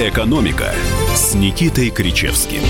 «Экономика» с Никитой Кричевским.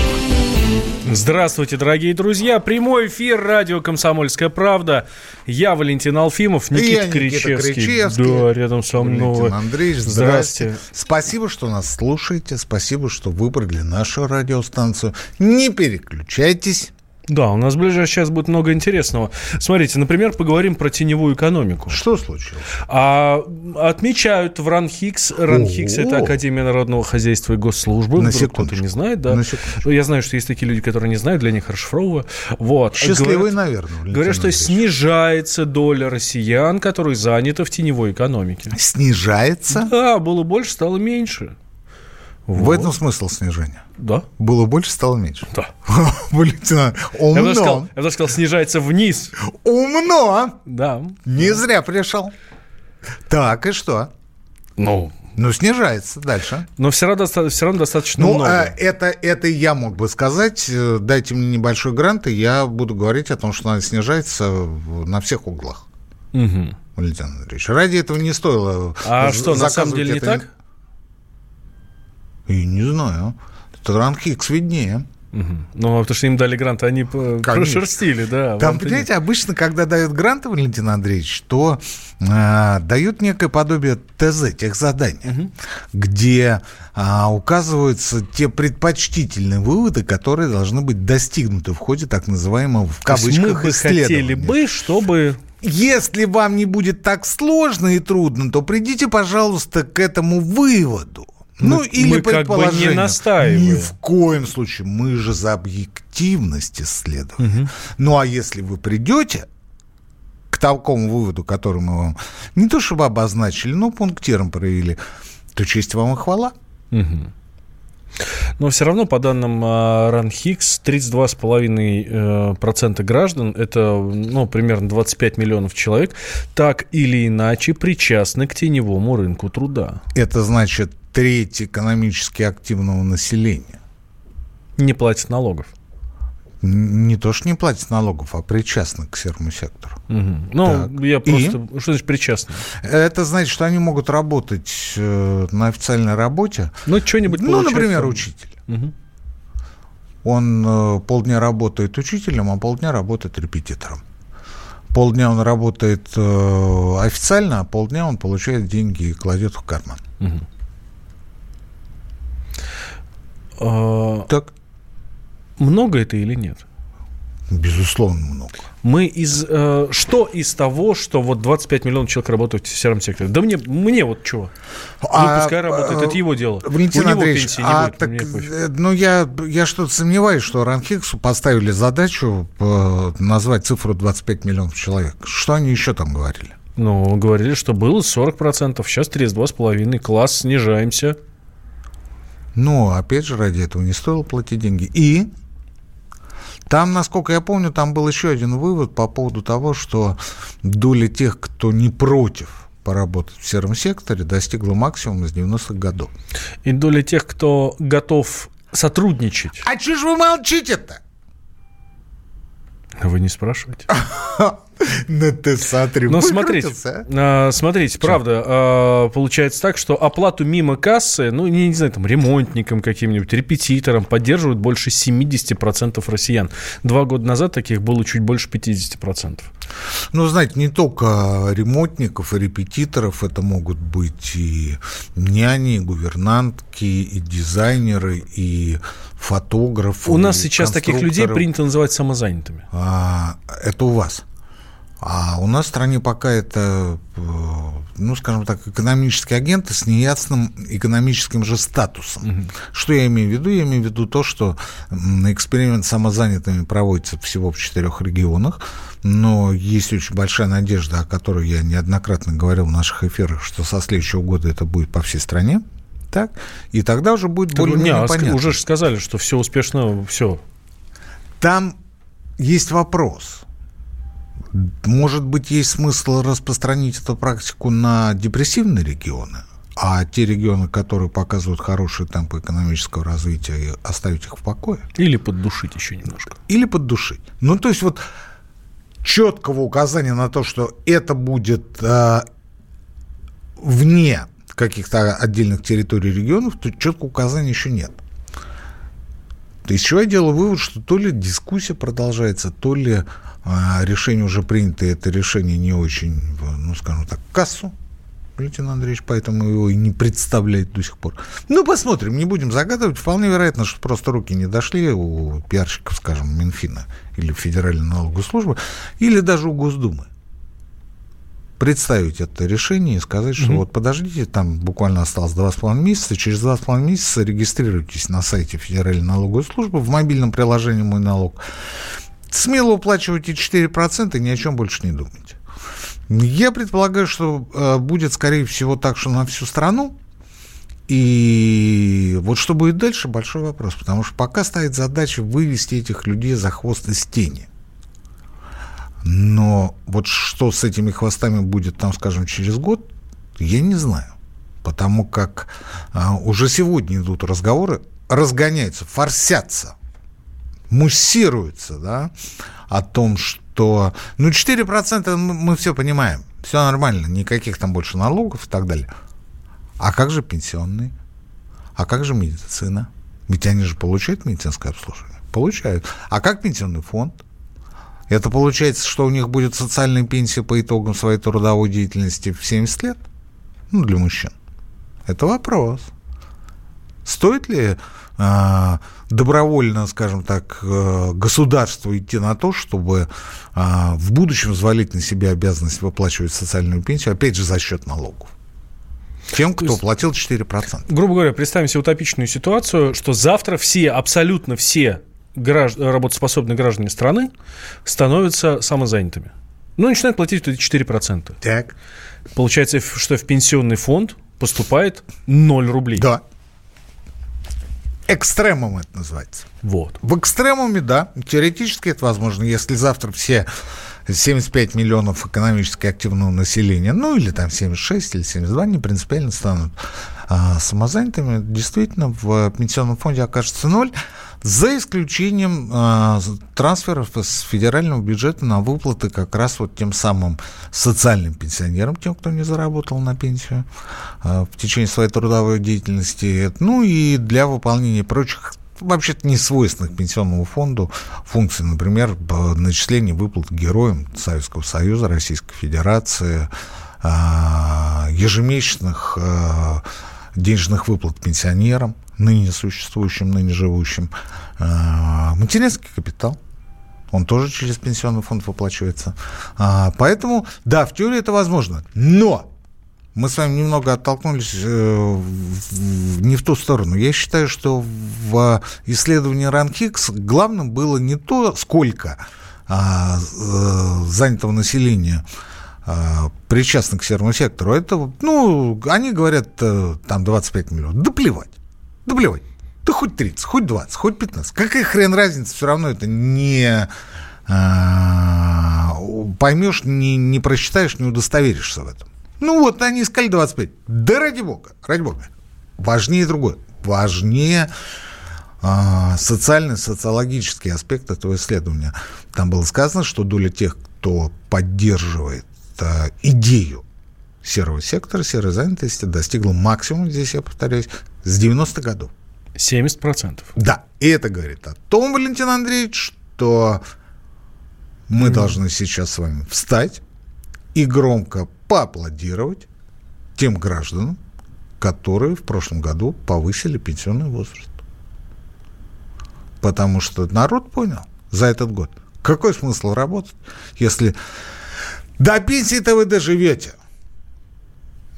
Здравствуйте, дорогие друзья. Прямой эфир радио «Комсомольская правда». Я Валентин Алфимов, Никита, Я Кричевский. Никита Кричевский. Да, рядом со мной. Валентин Андреевич, Здрасте. здрасте. Спасибо, что нас слушаете. Спасибо, что выбрали нашу радиостанцию. Не переключайтесь. Да, у нас в ближайший час будет много интересного. Смотрите, например, поговорим про теневую экономику. Что случилось? А, отмечают в РАНХИКС. РАНХИКС – это. Академия народного хозяйства и госслужбы. На Вдруг кто-то не знает, да. На секундочку. Я знаю, что есть такие люди, которые не знают, для них расшифровываю. Вот. Счастливый, Говорят- наверное. Валентин Говорят, что Андреевич. снижается доля россиян, которые заняты в теневой экономике. Снижается? Да, было больше, стало меньше. В Вот. этом смысл снижения. Да, Было больше, стало меньше. да. Валентин Андреевич, Я даже сказал, умно. я бы даже сказал, снижается вниз. Умно. Да. Не зря пришел. Так, и что? Ну, Ну, снижается дальше. но все равно, все равно достаточно Ну, много. э, это, это я мог бы сказать. Э, Дайте мне небольшой грант, и я буду говорить о том, что она снижается в- на всех углах. Мгм. Валентин Андреевич. Ради этого не стоило А что, на самом деле не это так? И не знаю. Это Ранхикс виднее. Мгм. Ну, потому что им дали грант, они Конечно. прошерстили, да. Там, понимаете, обычно, когда дают гранты, Валентин Андреевич, то а, дают некое подобие ТЗ, тех заданий, где а, указываются те предпочтительные выводы, которые должны быть достигнуты в ходе так называемого в То есть мы кавычках бы хотели бы, чтобы... Если вам не будет так сложно и трудно, то придите, пожалуйста, к этому выводу. Ну, Мы- или мы как бы не настаиваем. Ни в коем случае. Мы же за объективность исследования. Ну, а если вы придете к такому выводу, который мы вам не то чтобы обозначили, но пунктиром провели, то честь вам и хвала. Но все равно, по данным а, РАНХИКС, 32,5% процента граждан, это ну, примерно 25 миллионов человек, так или иначе причастны к теневому рынку труда. Это значит треть экономически активного населения. Не платят налогов. Не то, что не платят налогов, а причастны к серому сектору. Мгм. Ну, Так. я И? просто... Что значит причастны? Это значит, что они могут работать э, на официальной работе. Ну, что-нибудь Ну, например, учитель. Мгм. Он э, полдня работает учителем, а полдня работает репетитором. Полдня он работает э, официально, а полдня он получает деньги и кладет в карман. А, Так, много это или нет? безусловно, много. Мы из... э, что из того, что вот 25 миллионов человек работают в сером секторе? Да мне, мне вот чего? Ну, пускай работает, это его дело. Валентин У него Андреевич, пенсии не а будет, так, э, ну, я, я что-то сомневаюсь, что Ранхиксу поставили задачу э, назвать цифру 25 миллионов человек. Что они еще там говорили? Ну, говорили, что было 40%, сейчас 32,5%, класс, снижаемся. Но, опять же, ради этого не стоило платить деньги. И там, насколько я помню, там был еще один вывод по поводу того, что доля тех, кто не против поработать в сером секторе, достигла максимума с 90-х годов. И доля тех, кто готов сотрудничать. А че ж вы молчите-то? Вы не спрашиваете. Ну ты смотри, Но смотрите, а? смотрите, правда, а, получается так, что оплату мимо кассы, ну, не, не знаю, там, ремонтникам каким-нибудь, репетиторам поддерживают больше 70% россиян. Два года назад таких было чуть больше 50%. Ну, знаете, не только ремонтников и репетиторов, это могут быть и няни, и гувернантки, и дизайнеры, и фотографы. У нас сейчас таких людей принято называть самозанятыми. А, это у вас. А у нас в стране пока это, э, ну, скажем так, экономические агенты с неясным экономическим же статусом. Что я имею в виду? Я имею в виду то, что эксперимент с самозанятыми проводится всего в четырех регионах, но есть очень большая надежда, о которой я неоднократно говорил в наших эфирах, что со следующего года это будет по всей стране. Так? И тогда уже будет более-менее не, а понятно. уже ж сказали, что все успешно, все. Там есть вопрос. Может быть, есть смысл распространить эту практику на депрессивные регионы, а те регионы, которые показывают хорошие темпы экономического развития, оставить их в покое? Или поддушить еще немножко. Или поддушить? Ну, то есть вот четкого указания на то, что это будет э, вне каких-то отдельных территорий регионов, то четкого указания еще нет. То есть, чего я делаю вывод, что то ли дискуссия продолжается, то ли а, решение уже принято, это решение не очень, ну, скажем так, кассу, Валентин Андреевич, поэтому его и не представляет до сих пор. Ну, посмотрим, не будем загадывать. Вполне вероятно, что просто руки не дошли у пиарщиков, скажем, Минфина или Федеральной налоговой службы, или даже у Госдумы представить это решение и сказать, что mm-hmm. вот подождите, там буквально осталось два с половиной месяца, через два с половиной месяца регистрируйтесь на сайте Федеральной налоговой службы в мобильном приложении «Мой налог». Смело уплачивайте 4% и ни о чем больше не думайте. Я предполагаю, что э, будет, скорее всего, так, что на всю страну. И вот что будет дальше, большой вопрос. Потому что пока стоит задача вывести этих людей за хвост из тени. Но вот что с этими хвостами будет там, скажем, через год, я не знаю. Потому как а, уже сегодня идут разговоры, разгоняются, форсятся, муссируются, да, о том, что, ну, 4% мы, все понимаем, все нормально, никаких там больше налогов и так далее. А как же пенсионные? А как же медицина? Ведь они же получают медицинское обслуживание? Получают. А как пенсионный фонд? Это получается, что у них будет социальная пенсия по итогам своей трудовой деятельности в 70 лет? Ну, для мужчин. Это вопрос. Стоит ли добровольно, скажем так, э, государству идти на то, чтобы э, в будущем взвалить на себя обязанность выплачивать социальную пенсию, опять же, за счет налогов? Тем, кто есть, платил 4%. Грубо говоря, представим себе утопичную ситуацию, что завтра все, абсолютно все гражд... работоспособные граждане страны становятся самозанятыми. Ну, начинают платить эти 4%. Так. Получается, что в пенсионный фонд поступает 0 рублей. Да. Экстремум это называется. Вот. В экстремуме, да, теоретически это возможно, если завтра все 75 миллионов экономически активного населения, ну или там 76 или 72, не принципиально станут а, самозанятыми, действительно в пенсионном фонде окажется ноль за исключением э, трансферов с федерального бюджета на выплаты как раз вот тем самым социальным пенсионерам, тем, кто не заработал на пенсию э, в течение своей трудовой деятельности, ну и для выполнения прочих вообще-то не свойственных пенсионному фонду функций, например, начисление выплат героям Советского Союза, Российской Федерации, э, ежемесячных э, денежных выплат пенсионерам, ныне существующим, ныне живущим. А, материнский капитал. Он тоже через пенсионный фонд выплачивается. А, поэтому, да, в теории это возможно. Но мы с вами немного оттолкнулись э, не в ту сторону. Я считаю, что в исследовании RANKIX главным было не то, сколько а, э, занятого населения причастны к серому сектору. Это, ну, они говорят, э, там 25 миллионов. Да плевать. Да плевать. Да хоть 30, хоть 20, хоть 15. Какая хрен разница, все равно это не а, поймешь, не, не просчитаешь, не удостоверишься в этом. Ну вот, они искали 25. Да ради бога, ради бога. Важнее другое. Важнее а, социальный, социологический аспект этого исследования. Там было сказано, что доля тех, кто поддерживает а, идею серого сектора, серой занятости достигла максимума, здесь я повторяюсь, с 90-х годов. 70%. Да, и это говорит о том, Валентин Андреевич, что мы mm. должны сейчас с вами встать и громко поаплодировать тем гражданам, которые в прошлом году повысили пенсионный возраст. Потому что народ понял за этот год, какой смысл работать, если до пенсии-то вы доживете.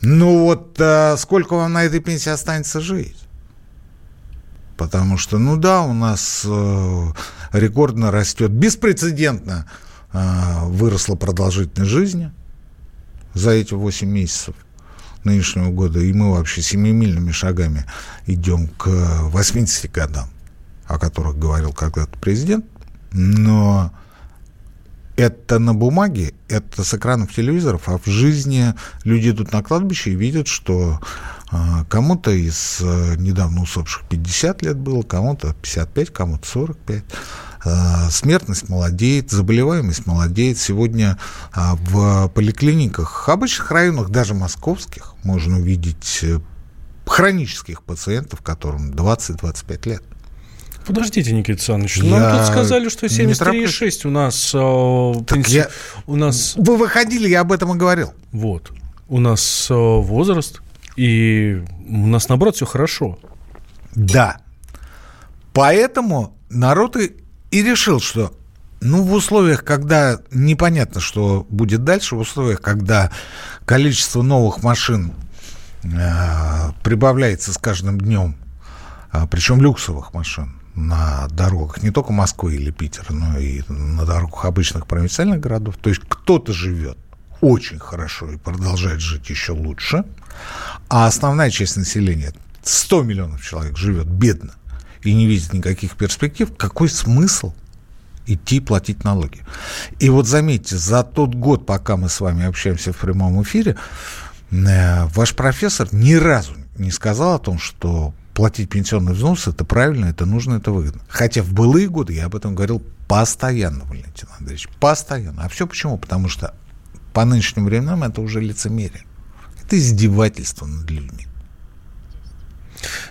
Ну вот а, сколько вам на этой пенсии останется жить? Потому что, ну да, у нас э, рекордно растет, беспрецедентно э, выросла продолжительность жизни за эти 8 месяцев нынешнего года. И мы вообще семимильными шагами идем к 80 годам, о которых говорил когда-то президент. Но это на бумаге, это с экранов телевизоров, а в жизни люди идут на кладбище и видят, что э, кому-то из э, недавно усопших 50 лет было, кому-то 55, кому-то 45. Э, смертность молодеет, заболеваемость молодеет. Сегодня а, в поликлиниках, обычных районах, даже московских, можно увидеть э, хронических пациентов, которым 20-25 лет. Подождите, Никита Александрович, я нам тут сказали, что 73,6 у нас... Э, пенси... я... у нас... Вы выходили, я об этом и говорил. Вот. У нас э, возраст, и у нас, наоборот, все хорошо. Да. Поэтому народ и, и решил, что ну, в условиях, когда непонятно, что будет дальше, в условиях, когда количество новых машин э, прибавляется с каждым днем, э, причем люксовых машин, на дорогах не только Москвы или Питера, но и на дорогах обычных провинциальных городов. То есть кто-то живет очень хорошо и продолжает жить еще лучше, а основная часть населения, 100 миллионов человек, живет бедно и не видит никаких перспектив, какой смысл идти платить налоги? И вот заметьте, за тот год, пока мы с вами общаемся в прямом эфире, э, ваш профессор ни разу не сказал о том, что платить пенсионный взнос это правильно, это нужно, это выгодно. Хотя в былые годы я об этом говорил постоянно, Валентин Андреевич, постоянно. А все почему? Потому что по нынешним временам это уже лицемерие. Это издевательство над людьми.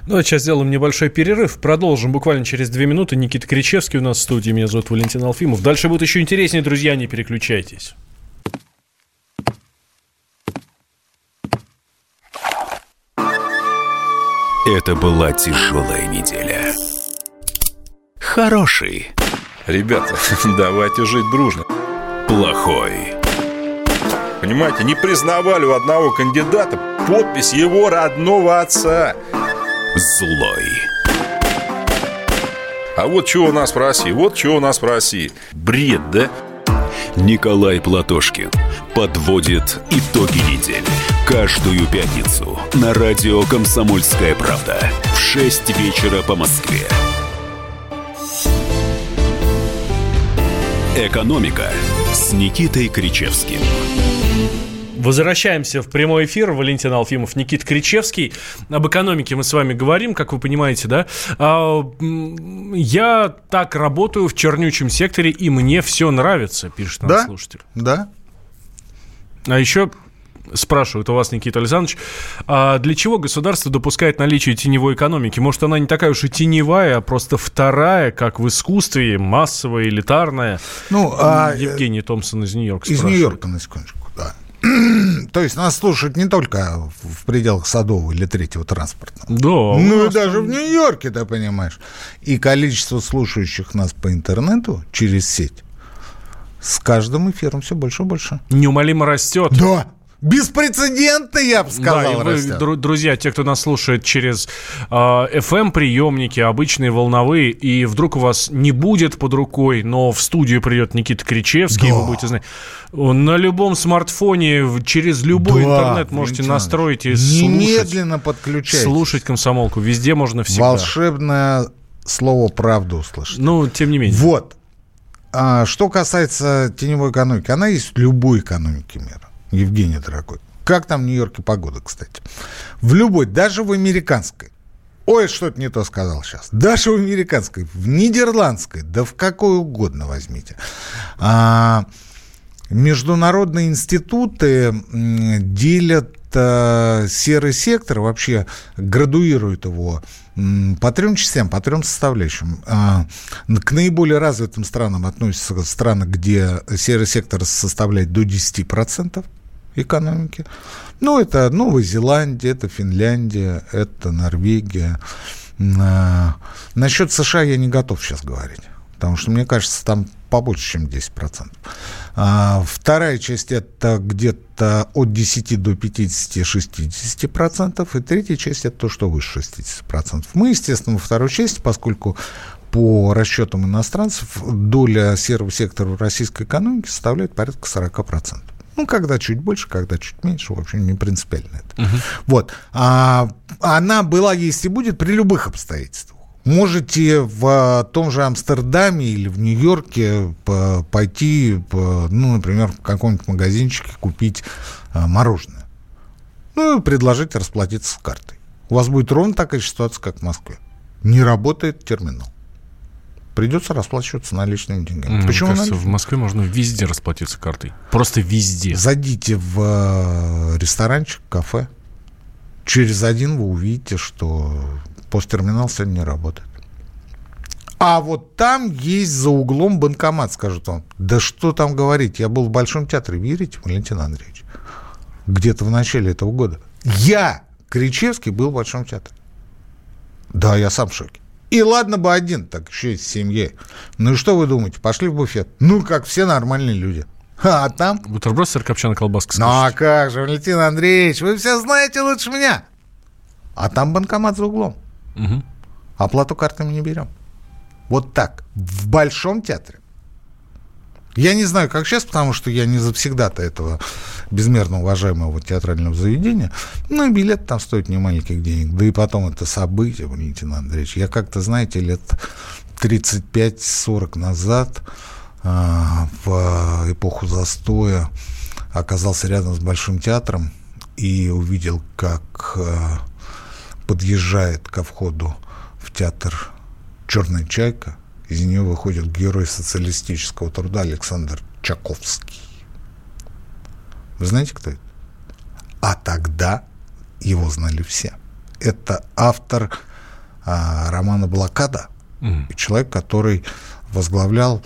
Ну, а сейчас сделаем небольшой перерыв. Продолжим буквально через две минуты. Никита Кричевский у нас в студии. Меня зовут Валентин Алфимов. Дальше будет еще интереснее, друзья. Не переключайтесь. Это была тяжелая неделя. Хороший. Ребята, давайте жить дружно. Плохой. Понимаете, не признавали у одного кандидата подпись его родного отца. Злой. А вот что у нас в России, вот что у нас в России. Бред, да? Николай Платошкин подводит итоги недели. Каждую пятницу на радио «Комсомольская правда» в 6 вечера по Москве. «Экономика» с Никитой Кричевским. Возвращаемся в прямой эфир. Валентин Алфимов, Никит Кричевский. Об экономике мы с вами говорим, как вы понимаете, да? А, я так работаю в чернючем секторе, и мне все нравится, пишет наш да? слушатель. Да. А еще спрашивают у вас, Никита Александрович, а для чего государство допускает наличие теневой экономики? Может, она не такая уж и теневая, а просто вторая, как в искусстве, массовая, элитарная? Ну, а... Евгений Томпсон из Нью-Йорка Из Нью-Йорка, на секундочку, да. То есть нас слушают не только в пределах Садового или Третьего транспорта. Да. Ну и даже в Нью-Йорке, ты понимаешь. И количество слушающих нас по интернету через сеть с каждым эфиром все больше и больше. Неумолимо растет. Да. Беспрецедентно, я бы сказал. Да, и вы, друзья, те, кто нас слушает через э, FM-приемники, обычные волновые, и вдруг у вас не будет под рукой, но в студию придет Никита Кричевский, да. вы будете знать. На любом смартфоне, через любой да, интернет можете настроить и Немедленно слушать, подключайтесь. Слушать комсомолку. Везде можно всегда. Волшебное слово «правду» услышать. Ну, тем не менее. Вот. А, что касается теневой экономики, она есть в любой экономике мира. Евгений, дорогой. Как там в Нью-Йорке погода, кстати? В любой, даже в американской. Ой, что-то не то сказал сейчас. Даже в американской, в нидерландской, да в какой угодно возьмите. А, международные институты делят а, серый сектор, вообще градуируют его по трем частям, по трем составляющим. А, к наиболее развитым странам относятся страны, где серый сектор составляет до 10% экономики. Ну, это Новая Зеландия, это Финляндия, это Норвегия. А, насчет США я не готов сейчас говорить, потому что, мне кажется, там побольше, чем 10%. А, вторая часть – это где-то от 10 до 50-60%, и третья часть – это то, что выше 60%. Мы, естественно, во второй части, поскольку по расчетам иностранцев доля серого сектора российской экономике составляет порядка 40%. Ну, когда чуть больше, когда чуть меньше, в общем, не принципиально это. Угу. Вот. А, она была, есть и будет при любых обстоятельствах. Можете в том же Амстердаме или в Нью-Йорке пойти, ну, например, в каком-нибудь магазинчике купить а, мороженое. Ну, и предложить расплатиться с картой. У вас будет ровно такая ситуация, как в Москве. Не работает терминал. Придется расплачиваться наличными деньгами. М, Почему кажется, наличными? в Москве можно везде расплатиться картой. Просто везде. Зайдите в э, ресторанчик, кафе. Через один вы увидите, что посттерминал сегодня не работает. А вот там есть за углом банкомат, скажут вам. Да что там говорить, я был в Большом театре, верите, Валентин Андреевич? Где-то в начале этого года. Я, Кричевский, был в Большом театре. Да, я сам в шоке. И ладно бы один, так еще и с семьей. Ну и что вы думаете, пошли в буфет? Ну, как все нормальные люди. А там Бутерброд с сырокопченой колбаской ну а как же, Валентин Андреевич, вы все знаете лучше меня. А там банкомат за углом. Мгм. Оплату картами не берем. Вот так. В Большом театре. Я не знаю, как сейчас, потому что я не завсегда-то этого безмерно уважаемого театрального заведения. Ну, и билет там стоит не маленьких денег. Да и потом это событие, Валентин Андреевич. Я как-то, знаете, лет 35-40 назад а, в эпоху застоя оказался рядом с Большим театром и увидел, как а, подъезжает ко входу в театр «Черная чайка». Из нее выходит герой социалистического труда Александр Чаковский. Вы знаете, кто это? А тогда его знали все. Это автор а, романа «Блокада». И человек, который возглавлял,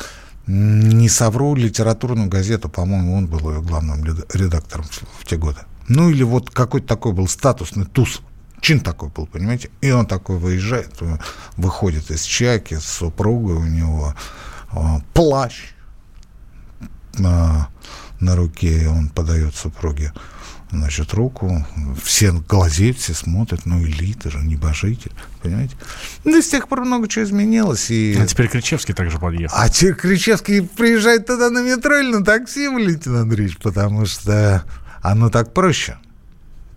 не совру, литературную газету, по-моему, он был ее главным редактором в, в те годы. Ну, или вот какой-то такой был статусный туз. Чин такой был, понимаете? И он такой выезжает, э, выходит из чайки с супругой, у него э, плащ на, руке, он подает супруге значит, руку, все глазеют, все смотрят, ну, элита же, небожитель, понимаете? Ну, с тех пор много чего изменилось, и... А теперь Кричевский также подъехал. А теперь Кричевский приезжает туда на метро или на такси, Валентин Андреевич, потому что оно так проще.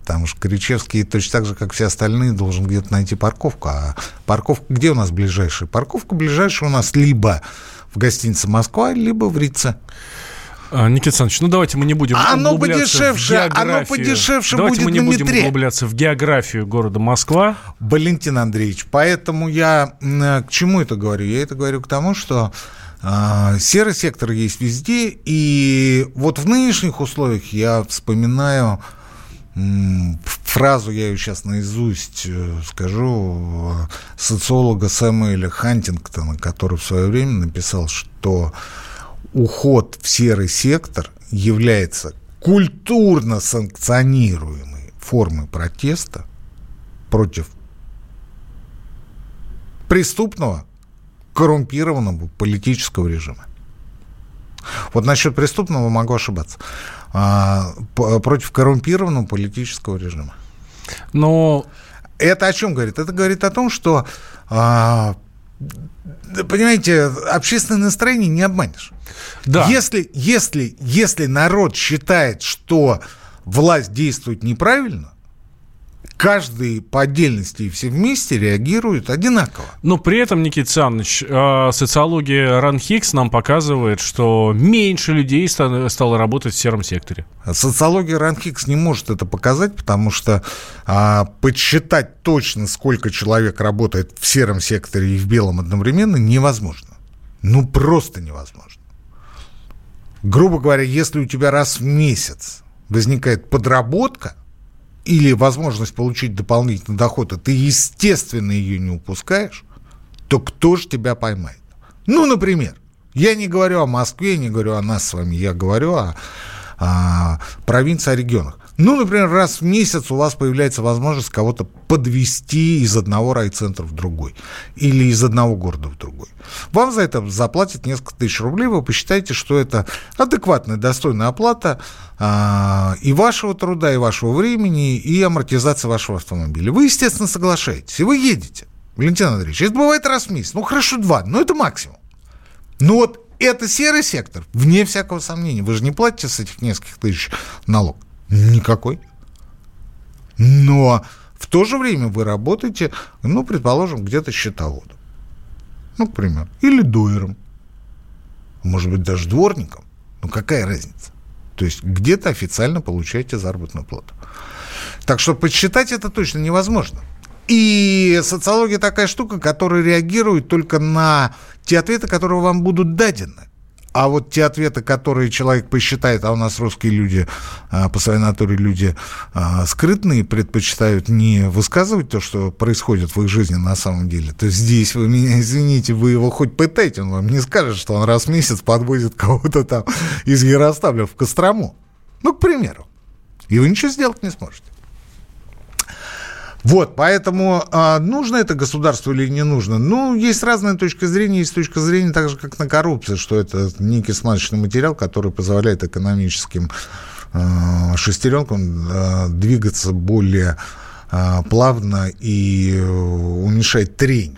Потому что Кричевский точно так же, как все остальные, должен где-то найти парковку. А парковка где у нас ближайшая? Парковка ближайшая у нас либо в гостинице «Москва», либо в Рице. А, Никита Александрович, ну давайте мы не будем Оно углубляться подешевше, в оно подешевше Давайте мы будет не на будем метре. углубляться в географию города Москва. Валентин Андреевич, поэтому я м, к чему это говорю? Я это говорю к тому, что а, серый сектор есть везде, и вот в нынешних условиях я вспоминаю фразу, я ее сейчас наизусть э, скажу, э, социолога Сэмуэля Хантингтона, который в свое время написал, что уход в серый сектор является культурно санкционируемой формой протеста против преступного, коррумпированного политического режима. Вот насчет преступного могу ошибаться. А, против коррумпированного политического режима. Но Это о чем говорит? Это говорит о том, что, а, понимаете, общественное настроение не обманешь. да, Если, если, если народ считает, что власть действует неправильно, каждый по отдельности и все вместе реагируют одинаково. но при этом, Никита Александрович, э, социология Ранхикс нам показывает, что меньше людей ста- стало работать в сером секторе. Социология Ранхикс не может это показать, потому что а, подсчитать точно, сколько человек работает в сером секторе и в белом одновременно, невозможно. Ну, просто невозможно. Грубо говоря, если у тебя раз в месяц возникает подработка или возможность получить дополнительный доход, и ты, естественно, ее не упускаешь, то кто же тебя поймает? Ну, например, я не говорю о Москве, не говорю о нас с вами, я говорю о, о провинции, о регионах. Ну, например, раз в месяц у вас появляется возможность кого-то подвести из одного райцентра в другой или из одного города в другой. Вам за это заплатят несколько тысяч рублей, вы посчитаете, что это адекватная, достойная оплата а, и вашего труда, и вашего времени, и амортизация вашего автомобиля. Вы, естественно, соглашаетесь, и вы едете. Валентин Андреевич, это бывает раз в месяц, ну хорошо два, но это максимум. Ну вот это серый сектор, вне всякого сомнения. Вы же не платите с этих нескольких тысяч налог. Никакой. Но в то же время вы работаете, ну, предположим, где-то счетоводом. Ну, к примеру. Или дуэром. Может быть, даже дворником. Ну, какая разница? То есть где-то официально получаете заработную плату. Так что подсчитать это точно невозможно. И социология такая штука, которая реагирует только на те ответы, которые вам будут дадены. А вот те ответы, которые человек посчитает, а у нас русские люди а, по своей натуре люди а, скрытные, предпочитают не высказывать то, что происходит в их жизни на самом деле. То здесь вы меня извините, вы его хоть пытаете, он вам не скажет, что он раз в месяц подвозит кого-то там из Ярославля в Кострому. Ну, к примеру. И вы ничего сделать не сможете. Вот, поэтому а, нужно это государству или не нужно? Ну, есть разные точки зрения. Есть точка зрения так же, как на коррупцию, что это некий смазочный материал, который позволяет экономическим а, шестеренкам а, двигаться более а, плавно и уменьшать трень.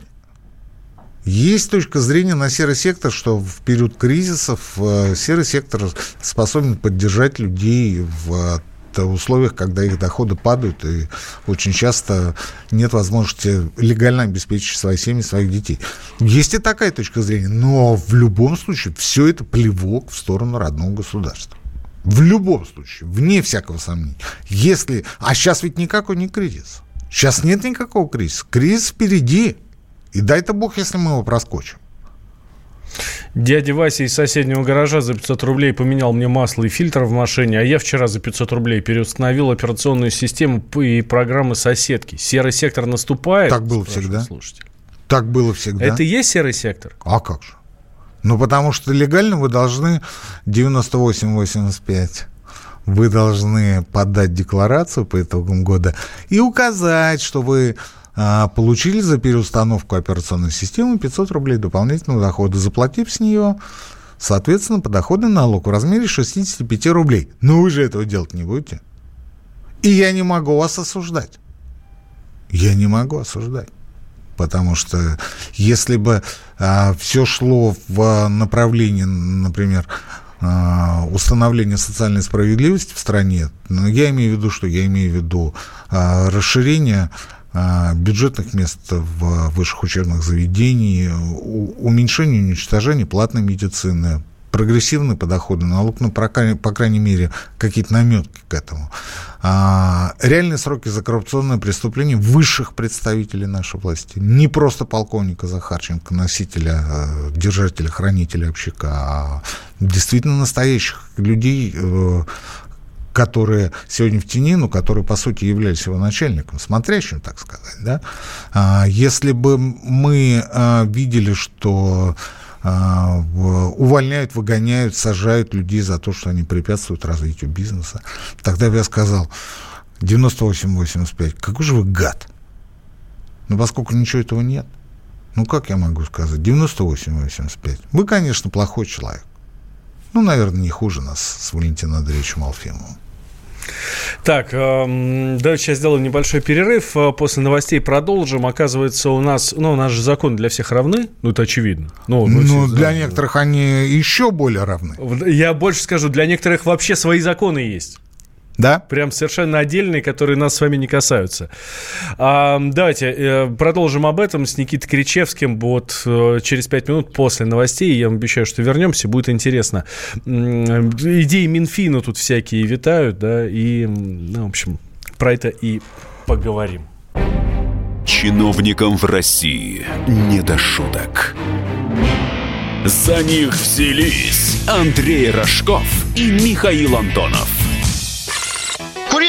Есть точка зрения на серый сектор, что в период кризисов а, серый сектор способен поддержать людей в условиях, когда их доходы падают, и очень часто нет возможности легально обеспечить свои семьи, своих детей. Есть и такая точка зрения, но в любом случае все это плевок в сторону родного государства. В любом случае, вне всякого сомнения. Если... А сейчас ведь никакой не кризис. Сейчас нет никакого кризиса. Кризис впереди. И дай-то бог, если мы его проскочим. Дядя Вася из соседнего гаража за 500 рублей поменял мне масло и фильтр в машине, а я вчера за 500 рублей переустановил операционную систему и программы соседки. Серый сектор наступает? Так было всегда. Слушайте. Так было всегда. Это и есть серый сектор? А как же? Ну, потому что легально вы должны 98-85 вы должны подать декларацию по итогам года и указать, что вы получили за переустановку операционной системы 500 рублей дополнительного дохода, заплатив с нее, соответственно, подоходный налог в размере 65 рублей. Но вы же этого делать не будете. И я не могу вас осуждать. Я не могу осуждать. Потому что если бы а, все шло в направлении, например, а, установления социальной справедливости в стране, ну, я имею в виду, что я имею в виду а, расширение а, бюджетных мест в высших учебных заведениях, уменьшение и уничтожение платной медицины, прогрессивный подоходный налог, ну, по, крайней мере, какие-то наметки к этому. А, реальные сроки за коррупционное преступление высших представителей нашей власти. Не просто полковника Захарченко, носителя, а, держателя, хранителя общака, а действительно настоящих людей, э, которые сегодня в тени, но которые, по сути, являлись его начальником, смотрящим, так сказать. Да? А, если бы мы а, видели, что а, увольняют, выгоняют, сажают людей за то, что они препятствуют развитию бизнеса, тогда бы я сказал, 98-85, какой же вы гад. Но поскольку ничего этого нет, ну, как я могу сказать, 98-85. Вы, конечно, плохой человек. Ну, наверное, не хуже нас с Валентином Андреевичем Алфимовым. Так, э, давайте сейчас сделаем небольшой перерыв. Э, после новостей продолжим. Оказывается, у нас, ну, у нас же законы для всех равны, ну, это очевидно. Ну, ну для знаем. некоторых они еще более равны. Я больше скажу, для некоторых вообще свои законы есть. Да? Прям совершенно отдельные, которые нас с вами не касаются. А, давайте э, продолжим об этом с Никитой Кричевским. Вот э, через пять минут после новостей, я вам обещаю, что вернемся, будет интересно. Идеи Минфина тут всякие витают, да, и, ну, в общем, про это и поговорим. Чиновникам в России не до шуток. За них взялись Андрей Рожков и Михаил Антонов –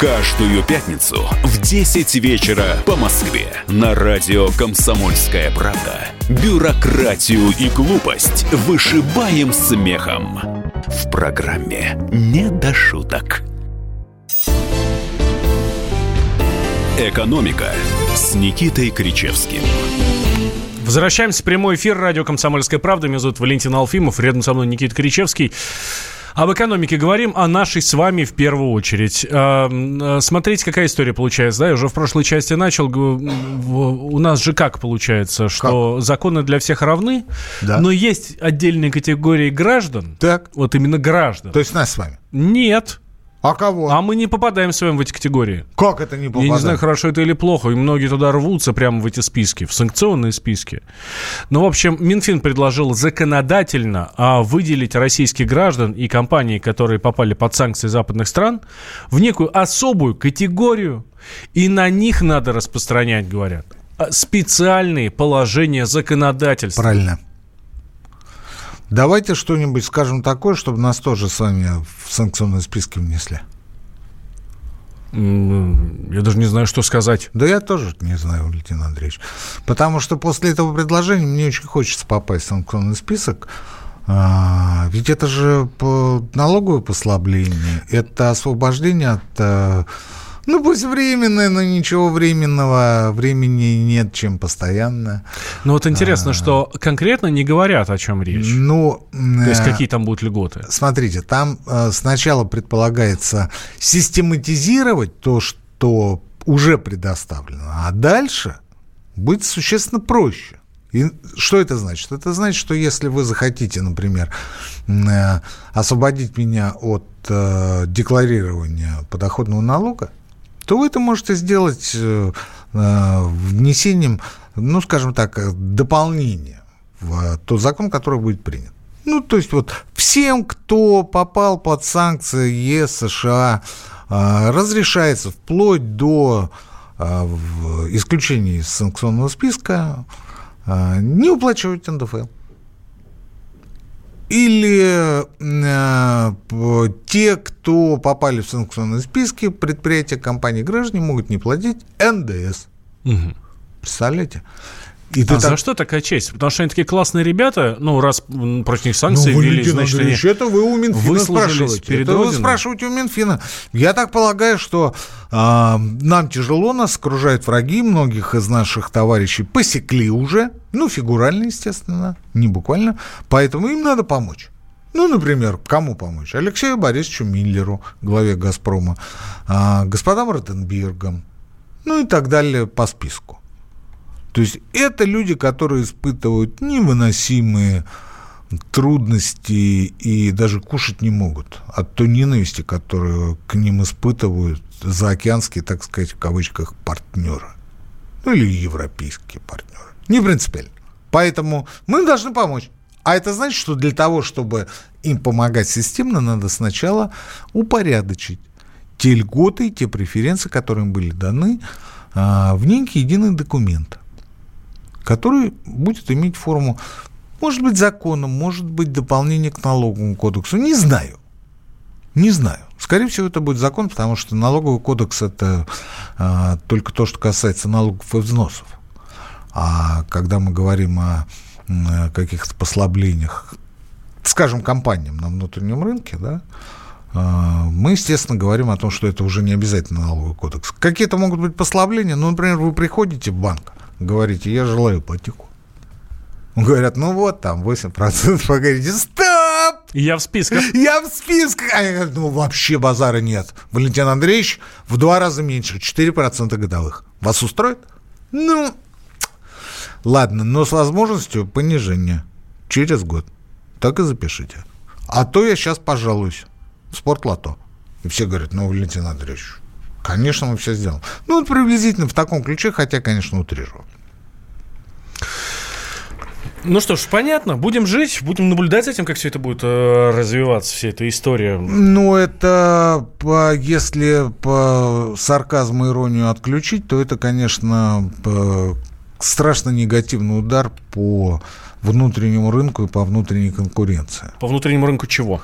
Каждую пятницу в 10 вечера по Москве на радио «Комсомольская правда» бюрократию и глупость вышибаем смехом. В программе «Не до шуток». «Экономика» с Никитой Кричевским. Возвращаемся в прямой эфир радио «Комсомольская правда». Меня зовут Валентин Алфимов. Рядом со мной Никита Кричевский. Об экономике говорим, о нашей с вами в первую очередь. Э, смотрите, какая история получается. Да? Я уже в прошлой части начал. У нас же как получается, что как? законы для всех равны, да. но есть отдельные категории граждан. Так. Вот именно граждан. То есть нас с вами? Нет. А кого? А мы не попадаем с вами в эти категории. Как это не попадаем? Я не знаю, хорошо это или плохо. И многие туда рвутся прямо в эти списки, в санкционные списки. Ну, в общем, Минфин предложил законодательно а, выделить российских граждан и компании, которые попали под санкции западных стран, в некую особую категорию. И на них надо распространять, говорят, а, специальные положения законодательства. Правильно. Давайте что-нибудь скажем такое, чтобы нас тоже с вами в санкционные списки внесли. Я даже не знаю, что сказать. Да я тоже не знаю, Валентин Андреевич. Потому что после этого предложения мне очень хочется попасть в санкционный список. А, ведь это же налоговое послабление, это освобождение от э, ну, пусть временное, но ничего временного, времени нет, чем постоянно. Ну, вот интересно, а... что конкретно не говорят, о чем речь. Ну... То есть, какие там будут льготы? Смотрите, там э, сначала предполагается систематизировать то, что уже предоставлено, а дальше будет существенно проще. И что это значит? Это значит, что если вы захотите, например, э, освободить меня от э, декларирования подоходного налога, то вы это можете сделать э, э, внесением, ну, скажем так, дополнения в тот закон, который будет принят. Ну, то есть вот всем, кто попал под санкции ЕС, США, э, разрешается вплоть до исключения из санкционного списка не уплачивать НДФЛ или э, те, кто попали в санкционные списки, предприятия, компании, граждане могут не платить НДС. Угу. Представляете? И а так... за что такая честь? Потому что они такие классные ребята, ну, раз против них санкции ну, ввели, значит, Андреевич, они это вы у Минфина спрашиваете. Перед это Родиной. вы спрашиваете у Минфина. Я так полагаю, что э, нам тяжело, нас окружают враги, многих из наших товарищей посекли уже, ну, фигурально, естественно, не буквально, поэтому им надо помочь. Ну, например, кому помочь? Алексею Борисовичу Миллеру, главе «Газпрома», э, господам Ротенбергам, ну и так далее по списку. То есть это люди, которые испытывают невыносимые трудности и даже кушать не могут от той ненависти, которую к ним испытывают заокеанские, так сказать, в кавычках, партнеры. Ну или европейские партнеры. Не принципиально. Поэтому мы должны помочь. А это значит, что для того, чтобы им помогать системно, надо сначала упорядочить те льготы те преференции, которые им были даны а, в некий единый документ который будет иметь форму, может быть, закона, может быть, дополнение к налоговому кодексу. Не знаю. Не знаю. Скорее всего, это будет закон, потому что налоговый кодекс – это а, только то, что касается налогов и взносов. А когда мы говорим о, о каких-то послаблениях, скажем, компаниям на внутреннем рынке, да, а, мы, естественно, говорим о том, что это уже не обязательно налоговый кодекс. Какие-то могут быть послабления. Ну, например, вы приходите в банк, говорите, я желаю ипотеку. Говорят, ну вот, там 8%. Вы говорите, стоп! Я в списках. Я в списках. Они говорят, ну вообще базара нет. Валентин Андреевич в два раза меньше, 4% годовых. Вас устроит? Ну, ладно, но с возможностью понижения через год. Так и запишите. А то я сейчас пожалуюсь в спортлото. И все говорят, ну, Валентин Андреевич, Конечно, мы все сделаем. Ну, вот приблизительно в таком ключе, хотя, конечно, утрирую. Ну что ж, понятно. Будем жить, будем наблюдать за этим, как все это будет э, развиваться, вся эта история. Ну, это, по, если по сарказму и иронию отключить, то это, конечно, по, страшно негативный удар по внутреннему рынку и по внутренней конкуренции. По внутреннему рынку чего?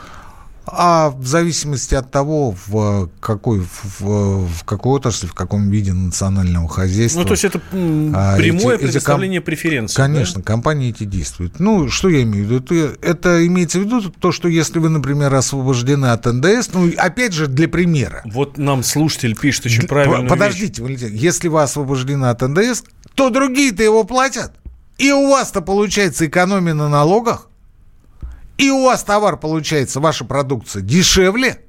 А в зависимости от того, в какой, в, в какой отрасли, в каком виде национального хозяйства. Ну, то есть это а, прямое эти, предоставление эти, преференций. Конечно, да? компании эти действуют. Ну, что я имею в виду? Это, это имеется в виду то, что если вы, например, освобождены от НДС, ну, опять же, для примера. Вот нам слушатель пишет очень правильно. Подождите, вещь. Валентин, если вы освобождены от НДС, то другие-то его платят. И у вас-то получается экономия на налогах. И у вас товар получается, ваша продукция, дешевле,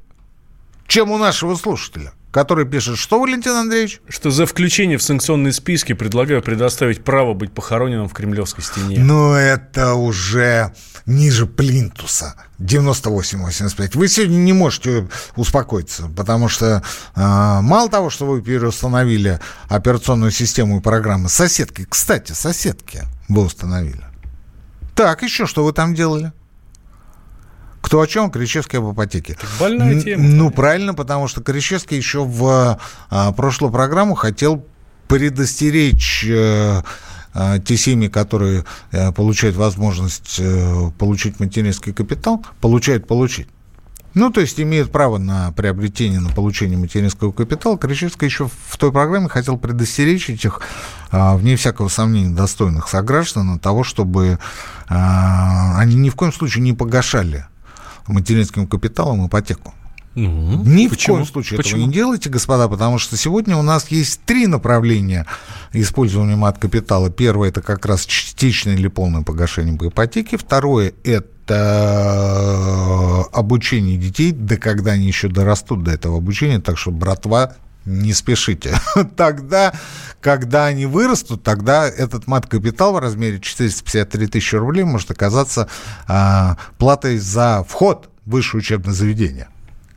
чем у нашего слушателя, который пишет, что, Валентин Андреевич? Что за включение в санкционные списки предлагаю предоставить право быть похороненным в Кремлевской стене. Ну, это уже ниже плинтуса. 98-85. Вы сегодня не можете успокоиться, потому что э, мало того, что вы переустановили операционную систему и программы соседки, кстати, соседки вы установили. Так, еще что вы там делали? Кто о чем? Кричевский об ипотеке. Больная тема. Ну, правильно, потому что Кричевский еще в а, прошлую программу хотел предостеречь э, э, те семьи, которые э, получают возможность э, получить материнский капитал, получают получить. Ну, то есть имеют право на приобретение, на получение материнского капитала. Кричевский еще в той программе хотел предостеречь этих, а, вне всякого сомнения, достойных сограждан от того, чтобы а, они ни в коем случае не погашали материнским капиталом ипотеку. Ну, Ни почему? в коем случае Почему? этого не делайте, господа, потому что сегодня у нас есть три направления использования мат-капитала. Первое – это как раз частичное или полное погашение по ипотеке. Второе – это обучение детей, да когда они еще дорастут до этого обучения. Так что, братва, не спешите. Тогда, когда они вырастут, тогда этот мат-капитал в размере 453 тысячи рублей может оказаться а, платой за вход в высшее учебное заведение.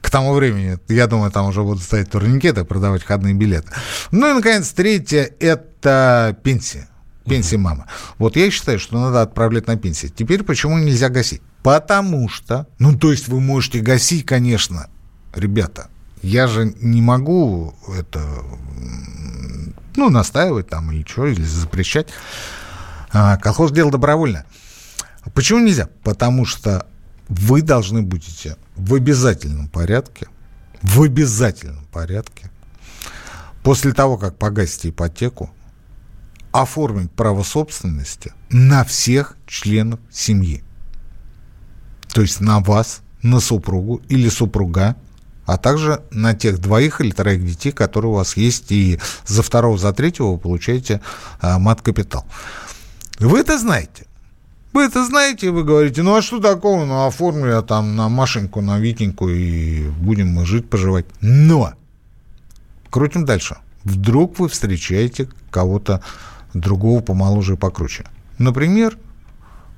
К тому времени, я думаю, там уже будут стоять турникеты, продавать входные билеты. Ну и, наконец, третье – это пенсия. Пенсия мама. Вот я считаю, что надо отправлять на пенсию. Теперь почему нельзя гасить? Потому что, ну, то есть вы можете гасить, конечно, ребята. Я же не могу это, ну, настаивать там или что, или запрещать. А, колхоз дело добровольно. Почему нельзя? Потому что вы должны будете в обязательном порядке, в обязательном порядке, после того, как погасите ипотеку, оформить право собственности на всех членов семьи. То есть на вас, на супругу или супруга, а также на тех двоих или троих детей, которые у вас есть, и за второго, за третьего вы получаете а, мат-капитал. Вы это знаете. Вы это знаете, и вы говорите, ну а что такого, ну оформлю я там на Машеньку, на Витеньку, и будем мы жить, поживать. Но, крутим дальше. Вдруг вы встречаете кого-то другого помоложе и покруче. Например,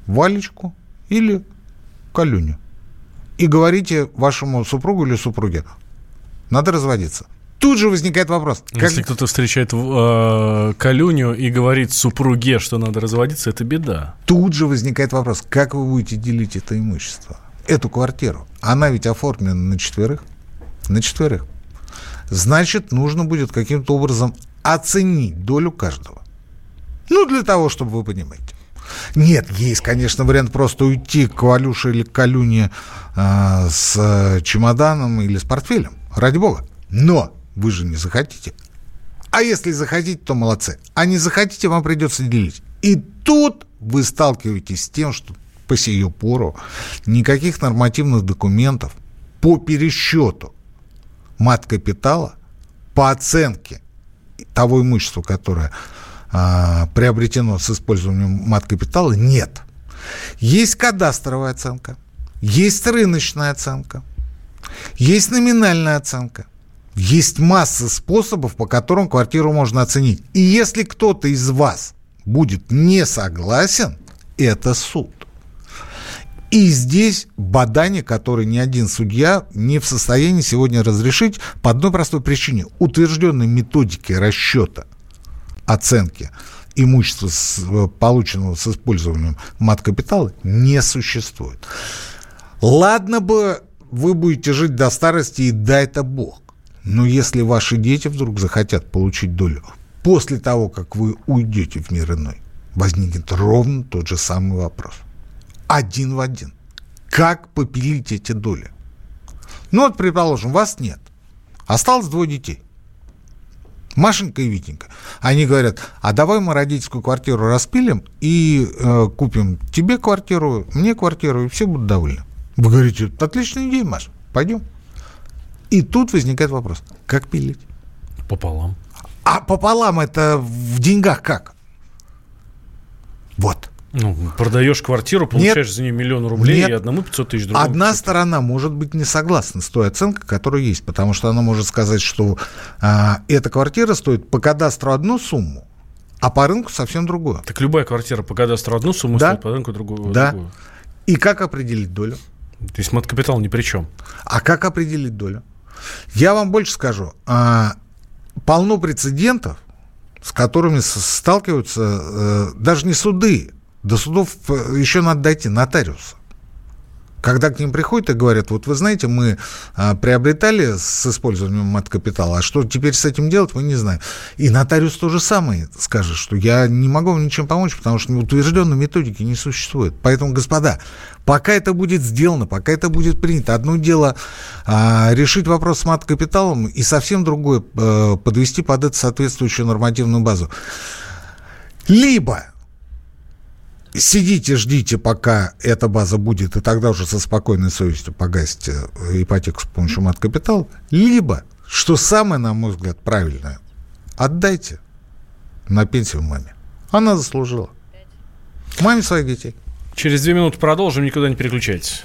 Валечку или Калюню. И говорите вашему супругу или супруге, надо разводиться. Тут же возникает вопрос. как- Если кто-то встречает э, Калюню и говорит супруге, что надо разводиться, это беда. Тут же возникает вопрос, как вы будете делить это имущество? Эту квартиру. Она ведь оформлена на четверых. На четверых. Значит, нужно будет каким-то образом оценить долю каждого. Ну, для того, чтобы вы понимаете. Нет, есть, конечно, вариант просто уйти к Валюше или к Калюне э, с чемоданом или с портфелем. Ради бога. Но вы же не захотите. А если захотите, то молодцы. А не захотите, вам придется делить. И тут вы сталкиваетесь с тем, что по сию пору никаких нормативных документов по пересчету мат-капитала, по оценке того имущества, которое а, приобретено с использованием мат-капитала, нет. Есть кадастровая оценка, есть рыночная оценка, есть номинальная оценка. Есть масса способов, по которым квартиру можно оценить. И если кто-то из вас будет не согласен, это суд. И здесь бадание, которое ни один судья не в состоянии сегодня разрешить по одной простой причине. Утвержденной методики расчета оценки имущества, с- полученного с использованием мат-капитала, не существует. Ладно бы вы будете жить до старости, и дай это Бог. Но если ваши дети вдруг захотят получить долю после того, как вы уйдете в мир иной, возникнет ровно тот же самый вопрос. Один в один. Как попилить эти доли? Ну вот, предположим, вас нет. Осталось двое детей. Машенька и Витенька. Они говорят, а давай мы родительскую квартиру распилим и э, купим тебе квартиру, мне квартиру, и все будут довольны. Вы говорите, отличная идея, Маш, пойдем. И тут возникает вопрос, как пилить? Пополам. А пополам это в деньгах как? Вот. Ну, продаешь квартиру, получаешь Нет. за нее миллион рублей, Нет. и одному 500 тысяч, другому Одна 500 сторона может быть не согласна с той оценкой, которая есть, потому что она может сказать, что а, эта квартира стоит по кадастру одну сумму, а по рынку совсем другую. Так любая квартира по кадастру одну сумму Да. стоит, по рынку другую. Да. другую. И как определить долю? То есть мат-капитал ни при чем. А как определить долю? Я вам больше скажу. а, полно прецедентов, с которыми сталкиваются э, даже не суды, до судов э, еще надо дойти, нотариусы. Когда к ним приходят и говорят, вот вы знаете, мы а, приобретали с использованием мат-капитала, а что теперь с этим делать, мы не знаем. И нотариус то же самое скажет, что я не могу вам ничем помочь, потому что утвержденной методики не существует. Поэтому, господа, пока это будет сделано, пока это будет принято, одно дело а, решить вопрос с мат-капиталом, и совсем другое э, подвести под это соответствующую нормативную базу. Либо сидите, ждите, пока эта база будет, и тогда уже со спокойной совестью погасите э, ипотеку с помощью мат-капитала, либо, что самое, на мой взгляд, правильное, отдайте на пенсию маме. Она заслужила. Маме своих детей. Через две минуты продолжим, никуда не переключайтесь.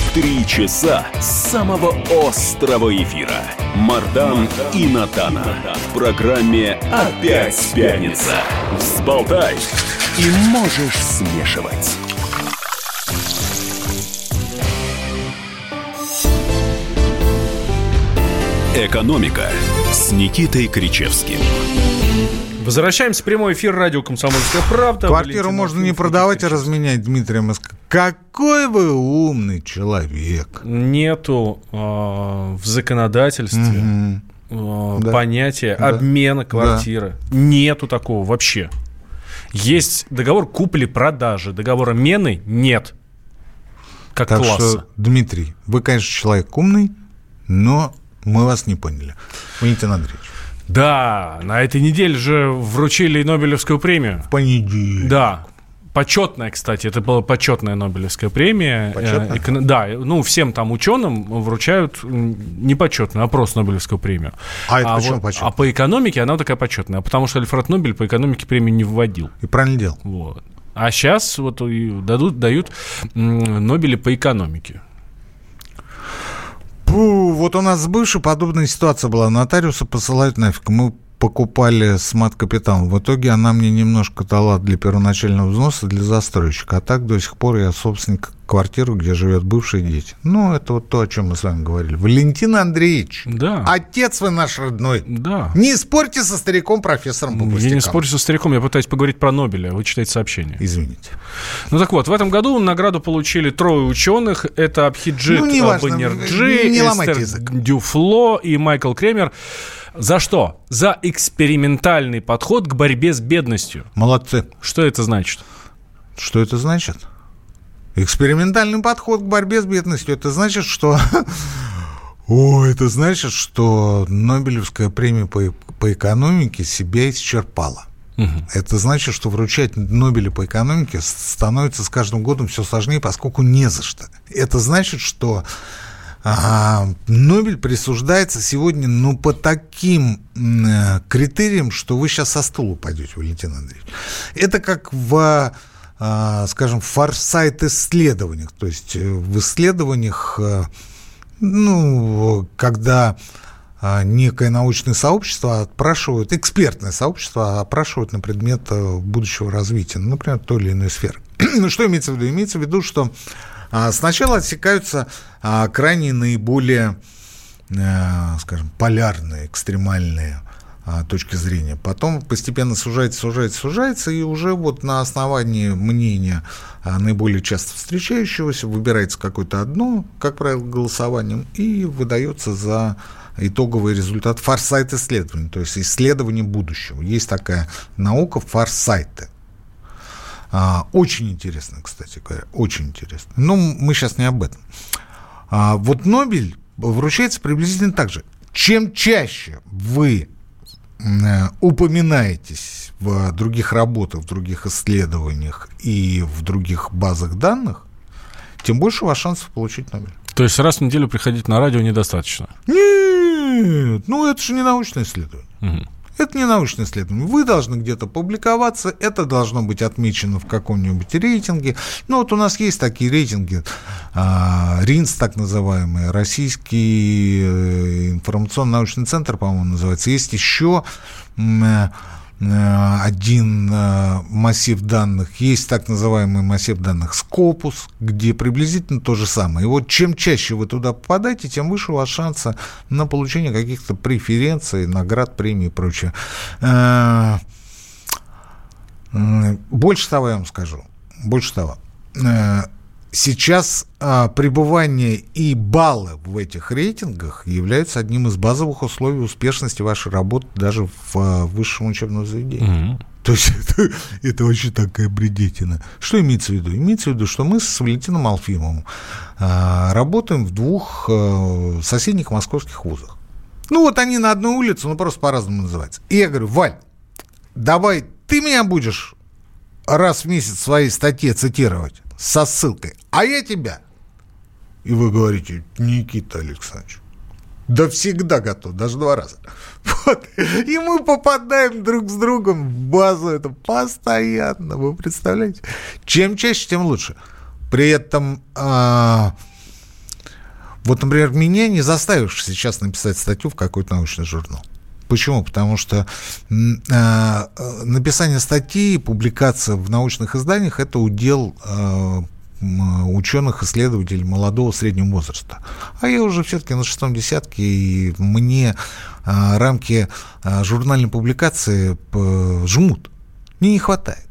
Три часа самого острого эфира. Мардан и Надана. В программе «Опять пятница». Взболтай и можешь смешивать. «Экономика» с Никитой Кричевским. Возвращаемся в прямой эфир радио «Комсомольская правда». Квартиру Валентин можно не продавать, а разменять, Дмитрий Москва. Какой вы умный человек. Нету э, в законодательстве э, Да. понятия Да. обмена квартиры. Нету такого вообще. Есть договор купли-продажи, договора мены нет. Как Так класса. что, Дмитрий, вы, конечно, человек умный, но мы вас не поняли. Валентин Андреевич. Да, на этой неделе же вручили Нобелевскую премию. Понедельник. Да. Почетная, кстати, это была почетная Нобелевская премия. Почетная? Э, эко- Да, ну всем там ученым вручают не почетную, а просто Нобелевскую премию. А это почему вот- почетная? А по экономике она такая почетная, потому что Альфред Нобель по экономике премию не вводил. И правильно делал. Вот. А сейчас вот дадут, дают Нобели по экономике. Пу, вот у нас с бывшей подобная ситуация была. Нотариуса посылают нафиг. Мы покупали с мат-капиталом. В итоге она мне немножко дала для первоначального взноса для застройщика. А так до сих пор я собственник квартиры, где живет бывшие дети. Ну, это вот то, о чем мы с вами говорили. Валентин Андреевич, Да. отец вы наш родной. Да. Не спорьте со стариком профессором по Я не спорю со стариком, я пытаюсь поговорить про Нобеля. Вы читаете сообщение. Извините. Ну так вот, в этом году награду получили трое ученых. Это Абхиджит Ну, Баннерджи, Эстер. Дюфло и Майкл Кремер. За что? За экспериментальный подход к борьбе с бедностью. Молодцы. Что это значит? Что это значит? Экспериментальный подход к борьбе с бедностью. Это значит, что... О, это значит, что Нобелевская премия по, по экономике себя исчерпала. Это значит, что вручать Нобеля по экономике становится с каждым годом все сложнее, поскольку не за что. Это значит, что Нобель присуждается сегодня, ну, по таким э, критериям, что вы сейчас со стула упадете, Валентин Андреевич. Это как в, а, скажем, форсайт исследованиях. То есть э, в исследованиях, э, ну, когда а, некое научное сообщество опрашивают, экспертное сообщество опрашивают на предмет э, будущего развития, ну, например, той или иной сферы. ну, что имеется в виду? Имеется в виду, что сначала отсекаются а, крайне наиболее, э, скажем, полярные, экстремальные а, точки зрения. Потом постепенно сужается, сужается, сужается, и уже вот на основании мнения а, наиболее часто встречающегося выбирается какое-то одно, как правило, голосованием, и выдается за итоговый результат форсайт исследования, то есть исследование будущего. Есть такая наука форсайты. А, очень интересно, кстати говоря, очень интересно. Но мы сейчас не об этом. А, вот Нобель вручается приблизительно так же. чем чаще вы э, упоминаетесь в других работах, в других исследованиях и в других базах данных, тем больше у вас шансов получить Нобель. То есть раз в неделю приходить на радио недостаточно? Нет, ну это же не научное исследование. Мгм. Это не научное исследование. Вы должны где-то публиковаться, это должно быть отмечено в каком-нибудь рейтинге. Ну, вот у нас есть такие рейтинги, а, РИНС, так называемый, Российский э, информационно-научный центр, по-моему, называется. Есть еще э, один э, массив данных, есть так называемый массив данных Scopus, где приблизительно то же самое. И вот чем чаще вы туда попадаете, тем выше у вас шанса на получение каких-то преференций, наград, премий и прочее. Э, Больше того я вам скажу. Больше того. Сейчас а, пребывание и баллы в этих рейтингах являются одним из базовых условий успешности вашей работы даже в а, высшем учебном заведении. Мгм. То есть это, это вообще такая бредетина. Что имеется в виду? Имеется в виду, что мы с Валентином Алфимовым а, работаем в двух а, соседних московских вузах. Ну вот они на одной улице, но просто по-разному называются. И я говорю, Валь, давай ты меня будешь раз в месяц в своей статье цитировать со ссылкой, а я тебя. И вы говорите, Никита Александрович, да всегда готов, даже два раза. Вот. И мы попадаем друг с другом в базу это постоянно, вы представляете? Чем чаще, тем лучше. При этом, а, вот, например, меня не заставишь сейчас написать статью в какой-то научный журнал. Почему? Потому что а, э, написание статьи, публикация в научных изданиях – это удел а, ученых, исследователей молодого среднего возраста. А я уже все-таки на шестом десятке, и мне а, рамки журнальной публикации п- жмут. Мне не хватает.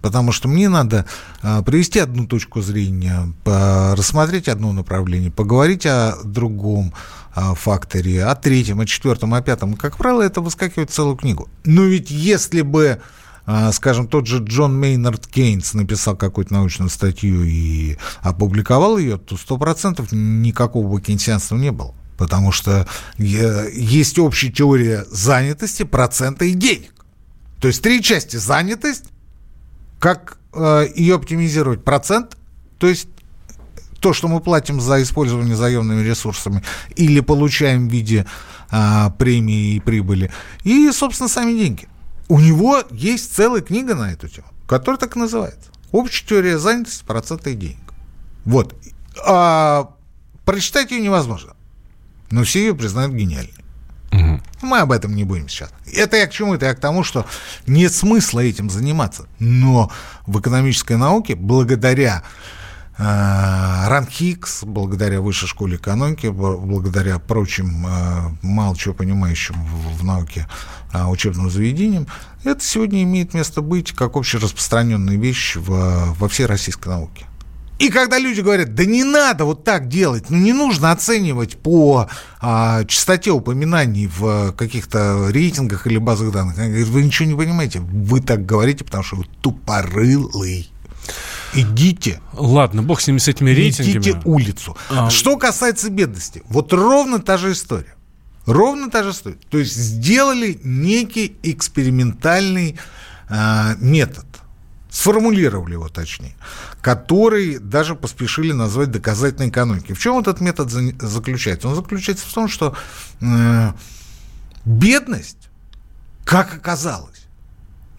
Потому что мне надо а, привести одну точку зрения, рассмотреть одно направление, поговорить о другом а, факторе, о третьем, о четвертом, о пятом. Как правило, это выскакивает целую книгу. Но ведь если бы, а, скажем, тот же Джон Мейнард Кейнс написал какую-то научную статью и опубликовал ее, то сто процентов никакого бы кейнсианства не было. Потому что есть общая теория занятости, процента и денег. То есть три части занятость, как э, ее оптимизировать процент, то есть то, что мы платим за использование заемными ресурсами или получаем в виде а, премии и прибыли, и, собственно, сами деньги. У него есть целая книга на эту тему, которая так и называется. Общая теория занятости, процента и денег. Вот. А, прочитать ее невозможно. Но все ее признают гениальной. Мы об этом не будем сейчас. Это я к чему? Это я к тому, что нет смысла этим заниматься. Но в экономической науке, благодаря э, РАНХИКС, благодаря Высшей школе экономики, благодаря прочим э, мало чего понимающим в, в науке э, учебным заведениям, это сегодня имеет место быть как общераспространенная вещь в- во всей российской науке. И когда люди говорят, да не надо вот так делать, ну не нужно оценивать по а, частоте упоминаний в каких-то рейтингах или базах данных, они говорят, вы ничего не понимаете, вы так говорите, потому что вы тупорылый. Идите, Ладно, бог с ними, с этими рейтингами. идите улицу. А. Что касается бедности, вот ровно та же история. Ровно та же история. То есть сделали некий экспериментальный а, метод, сформулировали его точнее, который даже поспешили назвать доказательной экономикой. В чем этот метод за- заключается? Он заключается в том, что э, бедность, как оказалось,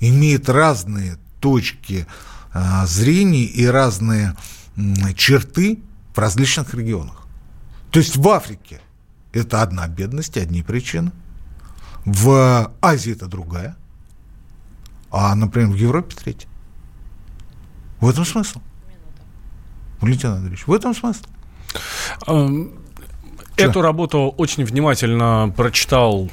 имеет разные точки а, зрения и разные м, черты в различных регионах. То есть в Африке это одна бедность одни причины. В Азии это другая. А, например, в Европе третья. В этом смысл. Валентин Андреевич, в этом смысл. Эм, Эту работу очень внимательно прочитал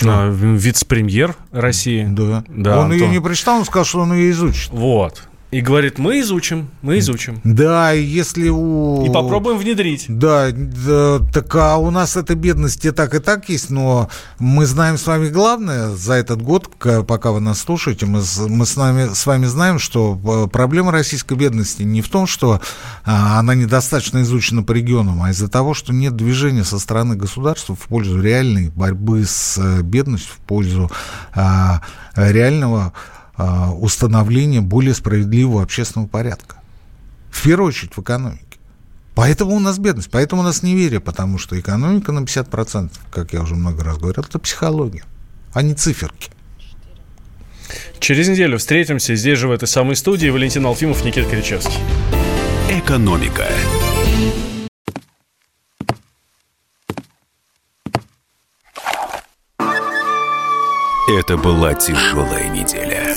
э, вице-премьер России. Да. Да, он ее Антон. не прочитал, он сказал, что он ее изучит. Вот. И говорит, мы изучим, мы изучим. Да, и если у... И попробуем внедрить. Да, да, так а у нас эта бедность и так, и так есть, но мы знаем с вами главное за этот год, пока вы нас слушаете, мы, мы с, нами, с вами знаем, что э, проблема российской бедности не в том, что а, она недостаточно изучена по регионам, а из-за того, что нет движения со стороны государства в пользу реальной борьбы с э, бедностью, в пользу а, реального установления более справедливого общественного порядка. В первую очередь в экономике. Поэтому у нас бедность, поэтому у нас неверие, потому что экономика на 50%, как я уже много раз говорил, это психология, а не циферки. Через неделю встретимся здесь же, в этой самой студии. Валентин Алфимов, Никита Кричевский. Экономика. Это была тяжелая неделя.